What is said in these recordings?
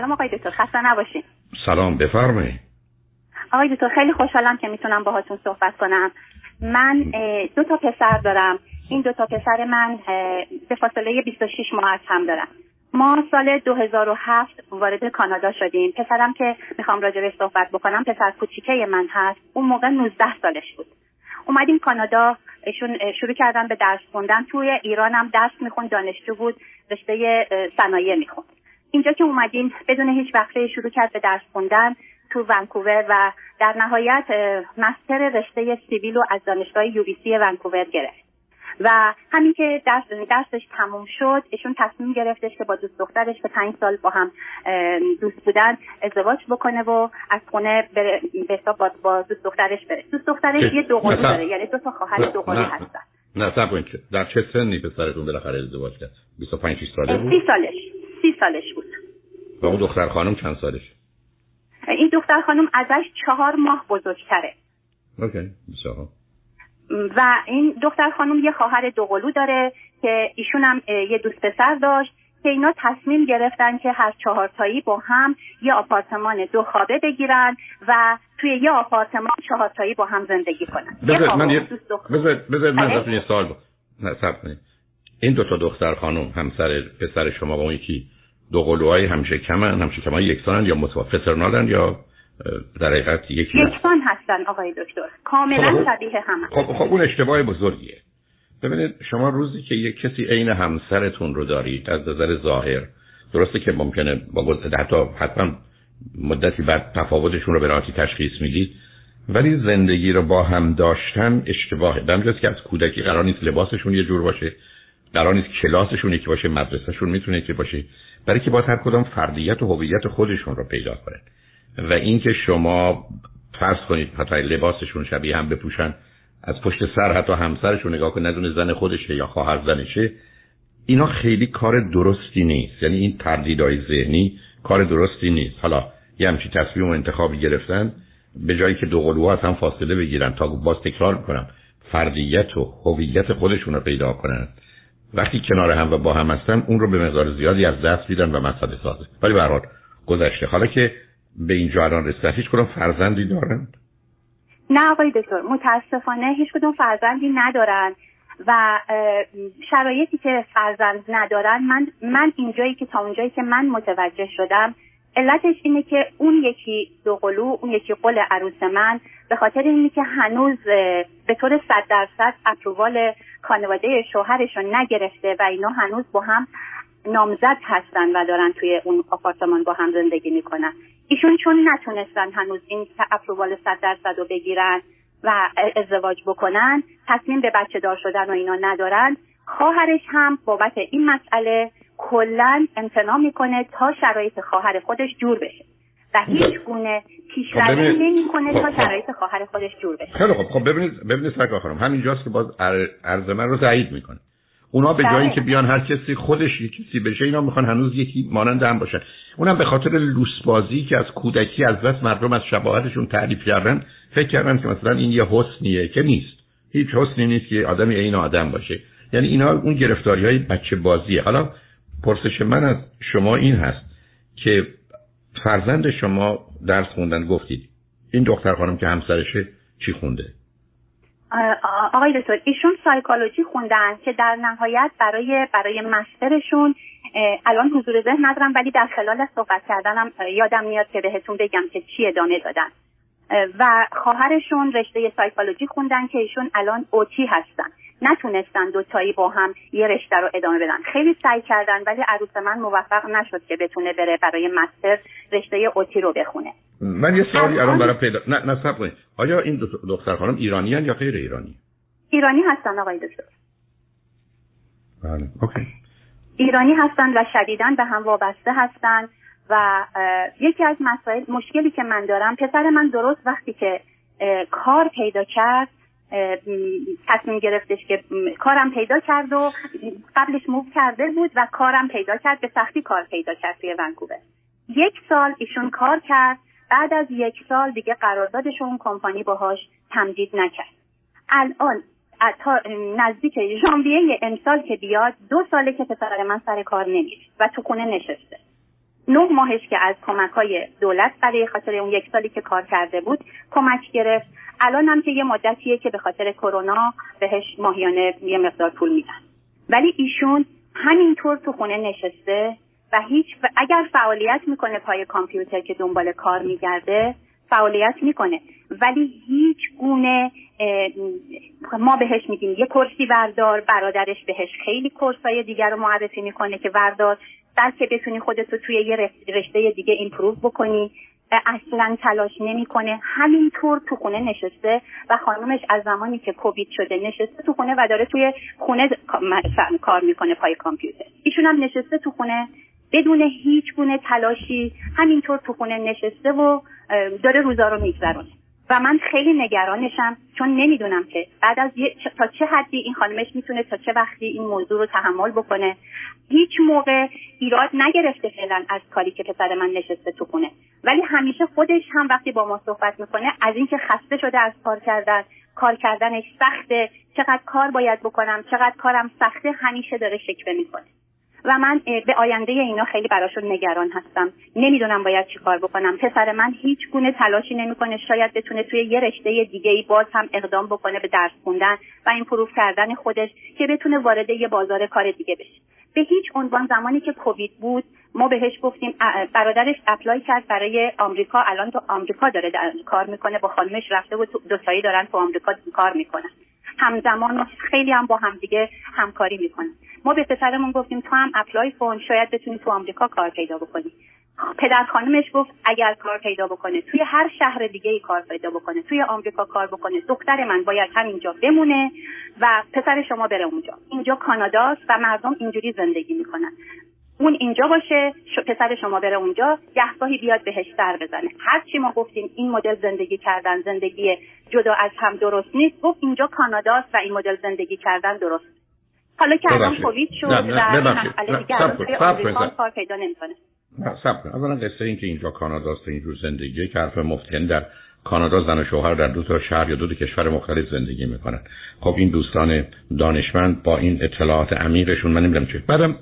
سلام آقای دکتر خسته نباشین. سلام بفرمایید. آقای دکتر خیلی خوشحالم که می‌تونم باهاتون صحبت کنم. من دو تا پسر دارم. این دو تا پسر من به فاصله 26 ماه از هم دارم ما سال 2007 وارد کانادا شدیم. پسرم که می‌خوام راجع صحبت بکنم پسر کوچیکه من هست. اون موقع 19 سالش بود. اومدیم کانادا ایشون شروع کردن به درس خوندن. توی ایران هم درس می‌خوند دانشجو بود رشته صنایع می‌خوند. اینجا که اومدیم بدون هیچ وقته شروع کرد به درس خوندن تو ونکوور و در نهایت مستر رشته سیویل رو از دانشگاه یو بی سی ونکوور گرفت. و همین که درس درسش تموم شد ایشون تصمیم گرفتش که با دوست دخترش به پنج سال با هم دوست بودن ازدواج بکنه و از خونه به حساب با, با دوست دخترش بره. دوست دخترش یه دو داره یعنی دو تا خواهر دو هستن. نه سب در چه سنی پسرتون بالاخره ازدواج کرد؟ 25 ساله بود؟ 30 سالش. 30 سالش بود. و اون دختر خانم چند سالش؟ این دختر خانم ازش چهار ماه بزرگتره. اوکی و این دختر خانم یه خواهر دوقلو داره که ایشون هم یه دوست پسر داشت که اینا تصمیم گرفتن که هر چهار تایی با هم یه آپارتمان دو خوابه بگیرن و توی یه آپارتمان چهار تایی با هم زندگی کنن. بذارید من یه بذارید من ازتون یه سوال نه این دو تا دختر خانم همسر پسر شما با اون یکی دو قلوهای همیشه کمن همیشه کمن یکسانن یا متوافرنالن یا در حقیقت یکی یکسان هستن آقای دکتر. کاملا خب شبیه هم خب, خب اون اشتباه بزرگیه. ببینید شما روزی که یک کسی عین همسرتون رو دارید از نظر ظاهر درسته که ممکنه با حتی حتما مدتی بعد تفاوتشون رو به راحتی تشخیص می‌دید ولی زندگی رو با هم داشتن اشتباهه. بمجرد که از کودکی قرار نیست لباسشون یه جور باشه. قرار نیست کلاسشون یکی باشه مدرسهشون می‌تونه که باشه برای که با هر کدام فردیت و هویت خودشون رو پیدا کنن. و اینکه شما فرض کنید حتی لباسشون شبیه هم بپوشن از پشت سر حتی همسرشون نگاه کنه ندونه زن خودشه یا خواهر زنشه اینا خیلی کار درستی نیست. یعنی این تردیدهای ذهنی کار درستی نیست. حالا یه همچی تصمیم و انتخابی گرفتن به جایی که دو قلوها هم فاصله بگیرن تا باز تکرار کنم فردیت و هویت خودشون رو پیدا کنن. وقتی کنار هم و با هم هستن اون رو به مقدار زیادی از دست میدن و مسئله سازه. ولی به گذشته. حالا که به اینجا الان رسیدن هیچ کدوم فرزندی دارند نه آقای دکتر متاسفانه هیچ کدوم فرزندی ندارن و شرایطی که فرزند ندارن من من اینجایی که تا اونجایی که من متوجه شدم علتش اینه که اون یکی دو قلو اون یکی قل عروس من به خاطر اینه که هنوز به طور صد درصد اپرووال خانواده شوهرش رو نگرفته و اینا هنوز با هم نامزد هستن و دارن توی اون آپارتمان با هم زندگی می‌کنن. ایشون چون نتونستن هنوز این اپرووال صد درصد رو بگیرن و ازدواج بکنن تصمیم به بچه دار شدن و اینا ندارن خواهرش هم بابت این مسئله کلا امتناع می‌کنه تا شرایط خواهر خودش جور بشه. و هیچ گونه پیشروی خب نمی‌کنه تا خب، خب. شرایط خواهر خودش جور بشه. خیلی خب خب ببینید ببینید سرکار خانم. همینجاست که باز عرض من رو تایید می‌کنه. اونا به جایی بله. که بیان هر کسی خودش یک کسی بشه اینا می‌خوان هنوز یکی مانند هم باشن. اونم به خاطر لوسبازی که از کودکی از دست مردم از شباهتشون تعریف کردن فکر کردن که مثلا این یه حسنیه که نیست. هیچ حسنی نیست که آدمی این آدم باشه. یعنی اینا اون گرفتاری های بچه بازیه حالا پرسش من از شما این هست که فرزند شما درس خوندن گفتید. این دختر خانم که همسرشه چی خونده؟ آقای دکتر ایشون سایکولوژی خوندن که در نهایت برای برای مسترشون الان حضور ذهن ندارم ولی در خلال صحبت کردنم یادم میاد که بهتون بگم که چی ادامه دادن. و خواهرشون رشته سایکولوژی خوندن که ایشون الان اوتی هستن. نتونستن دوتایی با هم یه رشته رو ادامه بدن. خیلی سعی کردن ولی عروس من موفق نشد که بتونه بره برای مستر رشته اوتی رو بخونه. من یه سوالی الان برای پیدا نه نه آیا این دختر خانم ایرانی یا غیر ایرانی؟ ایرانی هستن آقای دکتر. بله اوکی. ایرانی هستن و شدیدن به هم وابسته هستن. و یکی از مسائل مشکلی که من دارم پسر من درست وقتی که کار پیدا کرد تصمیم گرفتش که کارم پیدا کرد و قبلش موو کرده بود و کارم پیدا کرد به سختی کار پیدا کرد توی ونکوور. یک سال ایشون کار کرد بعد از یک سال دیگه قراردادش اون کمپانی باهاش تمدید نکرد. الان تا نزدیک ژانویه امسال که بیاد دو ساله که پسر من سر کار نمیره و تو خونه نشسته. نه ماهش که از کمک های دولت برای خاطر اون یک سالی که کار کرده بود کمک گرفت. الان هم که یه مدتیه که به خاطر کرونا بهش ماهیانه یه مقدار پول میدن. ولی ایشون همینطور تو خونه نشسته و هیچ اگر فعالیت می‌کنه پای کامپیوتر که دنبال کار میگرده فعالیت می‌کنه. ولی هیچ گونه ما بهش میگیم یه کرسی بردار برادرش بهش خیلی کرسای دیگر رو معرفی می‌کنه که بردار بلکه بتونی خودتو توی یه رشته دیگه ایمپروو بکنی. اصلا تلاش نمی‌کنه. همینطور تو خونه نشسته و خانومش از زمانی که کووید شده نشسته تو خونه و داره توی خونه کار می‌کنه پای کامپیوتر. ایشون هم نشسته تو خونه. بدون هیچ گونه تلاشی همینطور تو خونه نشسته و داره روزا رو میگذرونه. و من خیلی نگرانشم چون نمی‌دونم که بعد از تا چه حدی این خانمش می‌تونه تا چه وقتی این موضوع رو تحمل بکنه. هیچ موقع ایراد نگرفته فعلا از کاری که پسر من نشسته تو خونه. ولی همیشه خودش هم وقتی با ما صحبت می‌کنه از اینکه خسته شده از کار کردن کار کردنش سخته چقدر کار باید بکنم چقدر کارم سخته همیشه داره شکوه می‌کنه. و من به آینده اینا خیلی براشون نگران هستم. نمی‌دونم باید چی کار بکنم. پسر من هیچ گونه تلاشی نمی‌کنه. شاید بتونه توی یه رشته دیگه ای باز هم اقدام بکنه به درس خوندن و این پروف کردن خودش که بتونه وارد یه بازار کار دیگه بشه. به هیچ عنوان زمانی که کووید بود ما بهش گفتیم برادرش apply کرد برای آمریکا. الان تو آمریکا داره کار می‌کنه. با خانمش رفته بود دوتایی دارن تو آمریکا کار می‌کنن. همزمان و خیلی هم با همدیگه همکاری می‌کنن ما به پسرمون گفتیم تو هم apply کن شاید بتونی تو آمریکا کار پیدا بکنی. پدر خانمش گفت اگر کار پیدا بکنه توی هر شهر دیگه ای کار پیدا بکنه توی آمریکا کار بکنه. دختر من باید همینجا بمونه و پسر شما بره اونجا. اینجا کاناداست و مردم اینجوری زندگی می‌کنن. اون اینجا باشه پسر شما بره اونجا گهگاهی بیاد بهش سر بزنه. هرچی ما گفتیم این مدل زندگی کردن زندگی جدا از هم درست نیست. گفت اینجا کاناداست و این مدل زندگی کردن درست. حالا که الان کووید شد و کار پیدا نمی‌کنه. سب اولا قصه این که اینجا کاناداست اینجور زندگی که حرف مفت یعنی در کانادا زن و شوهر در دو تا شهر یا دو, دو کشور مختلف زندگی می‌کنن. خب این دوستان دانشمند با این اطلاعات عمیقشون من نمی‌دونم چه. بعدم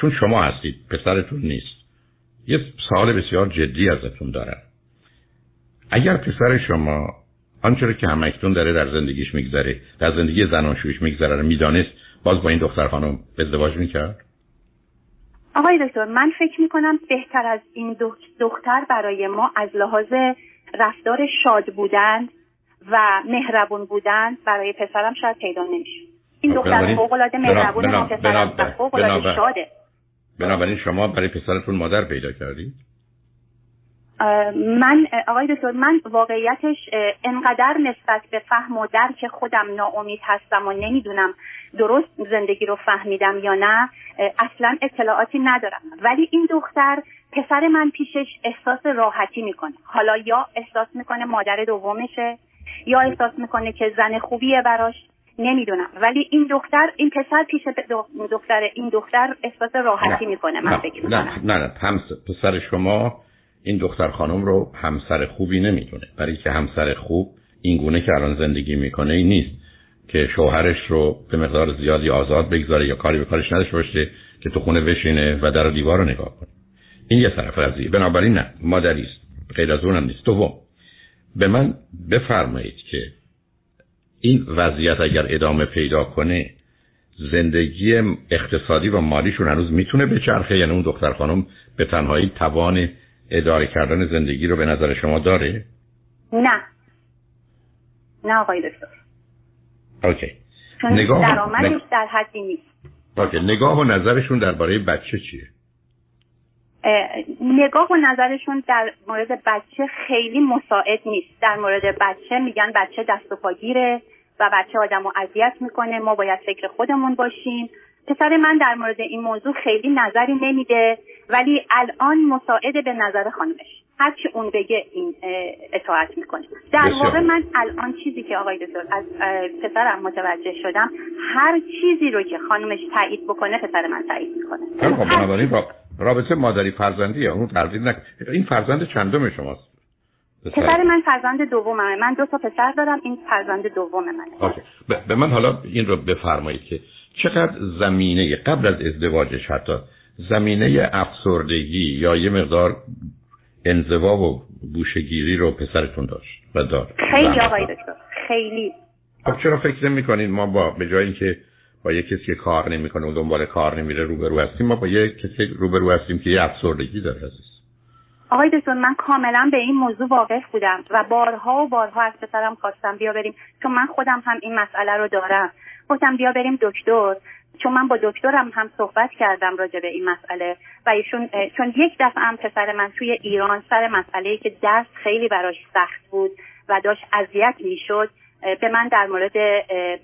چون شما هستید پسرتون نیست. یه سوال بسیار جدی ازتون دارم. اگر پسر شما آنچه که همکتون داره در زندگیش میگذره در زندگی زناشویش میگذره رو می‌دانست باز با این دختر خانم ازدواج می‌کرد؟ آقای دکتر من فکر می‌کنم بهتر از این دختر برای ما از لحاظ رفتار شاد بودن و مهربون بودن برای پسرم شاید پیدا نمیشه. این خب، دختر فوق العاده مهربون پسرم فوق شاده. بنابراین شما برای پسرتون مادر پیدا کردید من آقای دکتر من واقعیتش انقدر نسبت به فهم و درک خودم ناامید هستم و نمی‌دونم درست زندگی رو فهمیدم یا نه اصلا اطلاعاتی ندارم. ولی این دختر پسر من پیشش احساس راحتی می‌کنه. حالا یا احساس می‌کنه مادر دومشه یا احساس می‌کنه که زن خوبیه براش. نمی‌دونم. ولی این دختر این پسر پیش دختر این دختر احساس راحتی می‌کنه. من فکر نه نه نه. پسر شما این دختر خانم رو همسر خوبی نمی‌دونه. برای که همسر خوب این گونه که الان زندگی می‌کنه این نیست که شوهرش رو به مقدار زیادی آزاد بگذاره یا کاری به کارش نداشته باشه که تو خونه بشینه و در و دیوار رو نگاه کنه. این یه طرف قضیه. بنابراین نه. مادری است. غیر از اونم نیست. دوم. به من بفرمایید که این وضعیت اگر ادامه پیدا کنه زندگی اقتصادی و مالیشون هنوز می‌تونه بچرخه. یعنی اون دختر خانم به تنهایی توان اداره کردن زندگی رو به نظر شما داره؟ نه. نه آقای دکتر. اوکی. نگاه درآمدش در حدی نیست. اوکی. نگاه و نظرشون درباره بچه چیه؟ نگاه و نظرشون در مورد بچه خیلی مساعد نیست. در مورد بچه میگن بچه دست و پاگیره و بچه آدم رو اذیت می‌کنه. ما باید فکر خودمون باشیم. پسر من در مورد این موضوع خیلی نظری نمیده ولی الان مساعد به نظر خانمش. هرچی اون بگه این اطاعت می‌کنه. در واقع من الان چیزی که آقای دکتر از پسرم متوجه شدم هر چیزی رو که خانمش تایید بکنه پسر من تایید می‌کنه. رابطه مادری فرزندی اون تردید نکن. این فرزند چندم شماست؟ پسر. من فرزند دومه من دو تا پسر دارم. این فرزند دوم منه به من حالا این رو بفرمایید که چقدر زمینه قبل از ازدواجش حتی زمینه افسردگی یا یه مقدار انزوا و بوشگیری رو پسرتون داشت و دار خیلی آقای دکتر. خیلی. خب چرا فکر نمی کنید ما با به جای اینکه با یه کسی که کار نمی‌کنه و دنبال کار نمیره روبرو هستیم. ما با یه کسی روبرو هستیم که یه افسردگی داره عزیز. آقای دکتر من کاملا به این موضوع واقف بودم و بارها و بارها از پسرم خواستم بیا بریم چون من خودم هم این مسئله رو دارم. گفتم بیا بریم دکتر چون من با دکترم هم صحبت کردم راجع به این مسئله و ایشون چون یک دفعه هم پسر من توی ایران سر مسئله که دست خیلی براش سخت بود و داشت اذیت می‌شد به من در مورد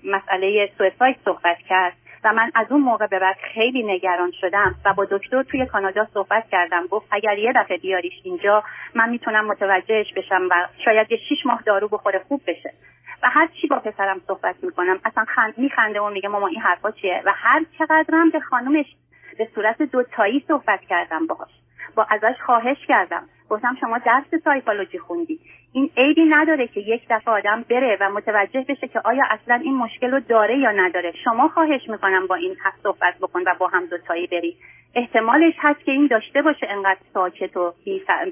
مسئله سویساید صحبت کرد و من از اون موقع به بعد خیلی نگران شدم و با دکتر توی کانادا صحبت کردم. گفت اگر یه دفعه بیاریش اینجا من می‌تونم متوجهش بشم و شاید یه شیش ماه دارو بخوره خوب بشه. و هر چی با پسرم صحبت می‌کنم اصلا خند میخنده و میگه ماما این حرفا چیه؟ و هر چقدرم به خانومش به صورت دوتایی صحبت کردم باهاش. با ازش خواهش کردم. گفتم شما درس سایکولوژی خوندی. این عیبی نداره که یک دفعه آدم بره و متوجه بشه که آیا اصلا این مشکل رو داره یا نداره. شما خواهش می‌کنم با این صحبت بکن و با هم دوتایی بری. احتمالش هست که این داشته باشه انقدر ساکت و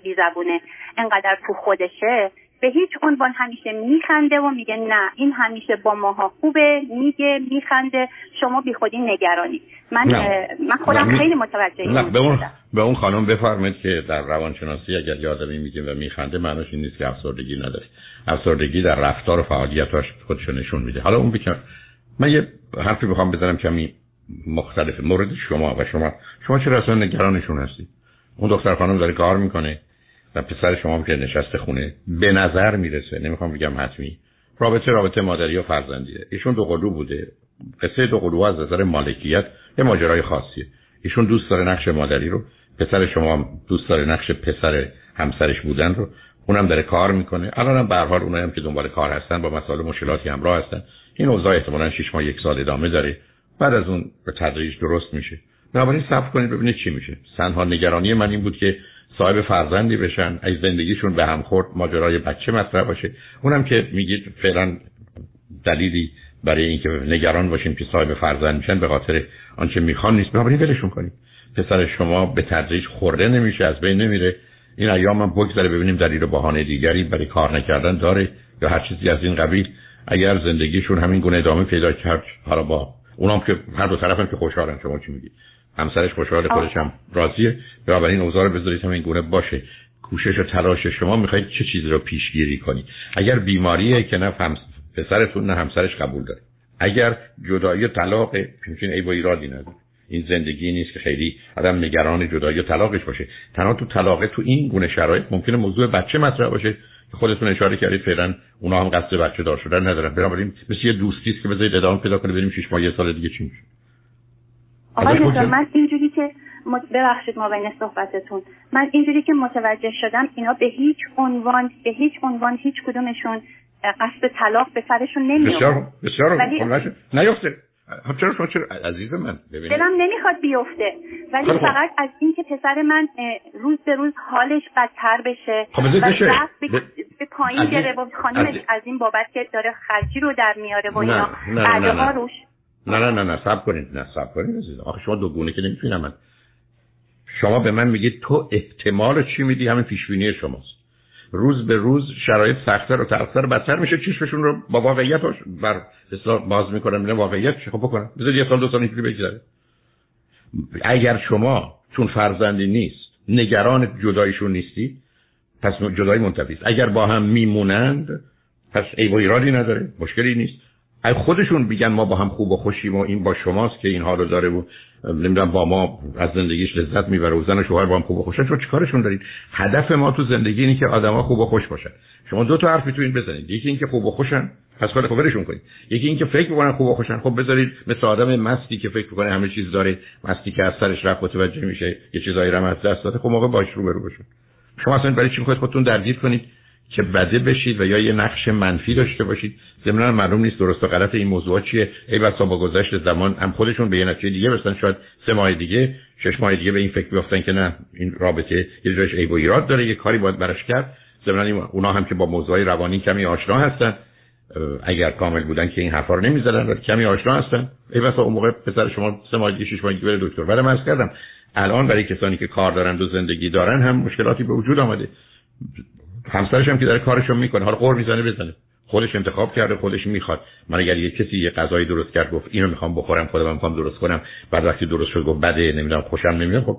بیزبونه انقدر تو خودشه. به هیچ عنوان همیشه میخنده و میگه نه این همیشه با ماها خوبه میگه میخنده شما بی خودی نگرانی. من من خودم خیلی متوجه نه به اون به اون خانم بفرمایید که در روانشناسی اگر یه آدمی میگه و میخنده معناش این نیست که افسردگی نداره. افسردگی در رفتار و فعالیتاش خودشو نشون میده. حالا اون بیکن من یه حرفی بخوام بزنم کمی مختلف مورد شما و شما شما چرا اصلا نگرانشون هستید؟ اون دختر خانم داره کار می‌کنه. و پسر شما که نشسته خونه به نظر می‌رسه نمی‌خوام بگم حتمی رابطه رابطه مادری و فرزندیه. ایشون دو قلو بوده. قصه دو قلو از نظر مالکیت یه ماجرای خاصیه. ایشون دوست داره نقش مادری رو پسر شما دوست داره نقش پسر همسرش بودن رو. اونم داره کار می‌کنه. الان هم به هر حال اونایی هم که دنبال کار هستن با مسائل مشکلاتی همراه هستن. این اوضاع احتمالاً 6 ماه یک سال ادامه داره. بعد از اون به تدریج درست میشه. بنابراین صبر کنید ببینید چی میشه. تنها نگرانی من این بود که صاحب فرزندی بشن از زندگیشون به هم خورد ماجرای بچه مطرح باشه. اونم که میگید فعلا دلیلی برای اینکه نگران باشین که صاحب فرزند میشن به خاطر آنچه می‌خوان نیست. بنابراین ولشون کنید پسر شما به تدریج خورده نمیشه از بین نمیره. این ایام هم بگذره ببینیم دلیل بهانه دیگری برای کار نکردن داره یا هر چیزی از این قبیل. اگر زندگیشون همین گونه ادامه پیدا کرد حالا با اونام که هر دو طرفم که خوشحالن. شما چی میگید همسرش خوشحال خودش هم راضیه. بنابراین اوضاع رو بذارید همین گونه باشه. کوشش و تلاش شما می‌خواید چه چیزی رو پیشگیری کنید؟ اگر بیماریه که نه هم پسرتون نه همسرش قبول داره. اگر جدایی و طلاق چون ای با ایرادی نداره. این زندگی نیست که خیلی آدم نگران جدایی و طلاقش باشه. تنها تو طلاق تو این گونه شرایط ممکنه موضوع بچه مطرح باشه. خودتون اشاره کردید فعلا اونا هم قصد بچه دار شدن ندارن. بنابراین مثل یه دوستی است که بذارید ادامه پیدا کنه بریم 6 ماه یه سال دیگه چی میشه؟ آقای دکتر من اینجوری که ببخشید ما بین صحبتتون. من اینجوری که متوجه شدم اینا به هیچ عنوان به هیچ عنوان هیچ کدومشون قصد طلاق به سرشون نمیاد بسیار بسیار ولی... نیفته. خب چرا شما چرا؟ عزیز من ببینید. دلم نمی‌خواد بیفته. ولی خب فقط از اینکه پسر من روز به روز حالش بدتر بشه خب بشه. به, به پایین گره و خانمش از این بابت که داره خرجی رو در میاره و اینا. بعدها روش نه نه نه نه سب کنید نه سب کنید عزیز آخه شما دو گونه که نمی‌تونم. من شما به من میگید تو احتمال چی میدی؟ همین پیشبینی شماست. روز به روز شرایط سختتر و تختر بدتر میشه. چشمشون رو با واقعیت بر باز می‌کنن میگن واقعیت چه خب بکنن بذارید یه سال دو سال اینجوری بگذره. اگر شما چون فرزندی نیست نگران جدایشون نیستی پس جدایی منتفی اگر با هم میمونند پس ای و ایرادی نداره. مشکلی نیست. خودشون بگن ما با هم خوب و خوشیم و این با شماست که این حالو داره و نمی‌دونم با ما از زندگیش لذت می‌بره و زن و شوهر با هم خوب و خوشن. چون چیکارشون دارید هدف ما تو زندگی اینه که آدما خوب و خوش باشن. شما دو تا حرفی تو این بزنید. یکی اینکه خوب و خوشن پس خود خبرشون کنید. یکی اینکه فکر می‌کنن خوب و خوشن. خب بذارید مثل آدم مستی که فکر می‌کنه همه چیز داره مستی که از سرش رفت متوجه میشه یه چیزایی رو از دست داده خب موقع باش رو برو بشون. شما اصلا برای چی می‌خواید خودتون درگیر کنید؟ که بده بشید و یا یه نقش منفی داشته باشید. ضمن معلوم نیست درست و غلط این موضوع چیه. ای بسا با گذشت زمان هم خودشون به یه نتیجه دیگه برسن. شاید سه ماه دیگه شش ماه دیگه به این فکر بیفتن که نه این رابطه یه جایش ای و ایراد داره یه کاری باید براش کرد. ضمن اونا هم که با موضوعی روانی کمی آشنا هستن. اگر کامل بودن که این حرفا رو نمی‌زدن ولی کمی آشنا هستن. ای بسا اون موقع پسر شما سه ماه دیگه شش ماه دیگه بره دکتر. بعد من کردم الان برای کسانی که کار دارن و زندگی دارن هم مشکلاتی به وجود آمده. همسرش هم که داره کارشو می‌کنه. حالا قور می‌زنه بزنه. خودش انتخاب کرده خودش می‌خواد. من اگر یه کسی یه غذایی درست کرد گفت اینو می‌خوام بخورم خودم می‌خوام درست کنم. بعد وقتی درست شد گفت بده نمی‌دونم خوشم نمیاد خب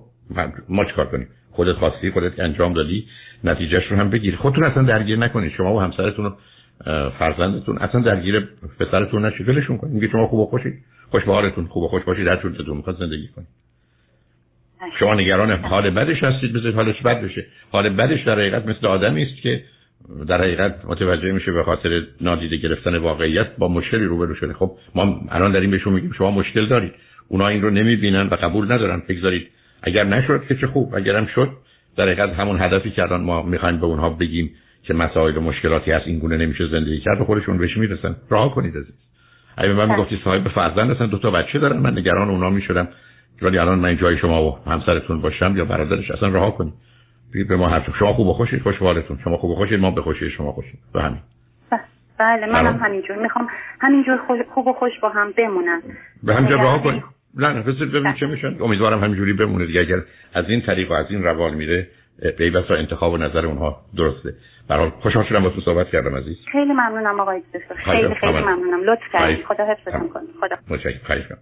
ما چیکار کنیم؟ خودت خواستی خودت انجام دادی نتیجهش رو هم بگیر. خودتون اصلا درگیر نکنید. شما و همسرتون فرزندتون اصلا درگیر پسرتون نشید. ولشون کنید میگه شما خوب و خوشید خوش به خوب و خوش باشید. در طولتون می‌خواد زندگی کنید. شما نگران حال بدش هستید بذارید حالش بد بشه. حال بدش در حقیقت مثل آدمی است که در حقیقت متوجه میشه به خاطر نادیده گرفتن واقعیت با مشکلی روبرو شده. خب ما الان داریم بهشون میگیم شما مشکل دارید. اونا این رو نمی‌بینن و قبول ندارن. بگذارید. اگر نشد که چه خوب. اگرم شد در حقیقت همون هدفی که الان ما می‌خوایم به اونها بگیم که مسائل و مشکلاتی هست این گونه نمیشه زندگی کرد و خودشون بهش می‌رسن. راه کنید عزیز. اگه من می‌گفتی صاحب فرزند هستن دو تا بچه دارن من نگران اونا می‌شدم. ولی الان من جای شما و همسرتون باشم یا برادرش اصلا راه کنید. به ما حرف شما خوب و خوشید خوش حالتون. شما خوب و خوشید ما به خوشی شما خوشید به همین. بله منم همینجور. می‌خوام همینجور خوب و خوش با هم بمونم. به همینجا راه کنید. نه نه ببینید چه میشن. امیدوارم همینجوری بمونه دیگه اگر از این طریق و از این روال میره پیوسته انتخاب و نظر اونها درسته. برحال خوشحال شدم با تو صحبت کردم عزیز. خیلی ممنونم آقای دکتر. خیلی خیلی ممنونم. لطف کردید خدا حفظتون کنه. خدا. متشکرم.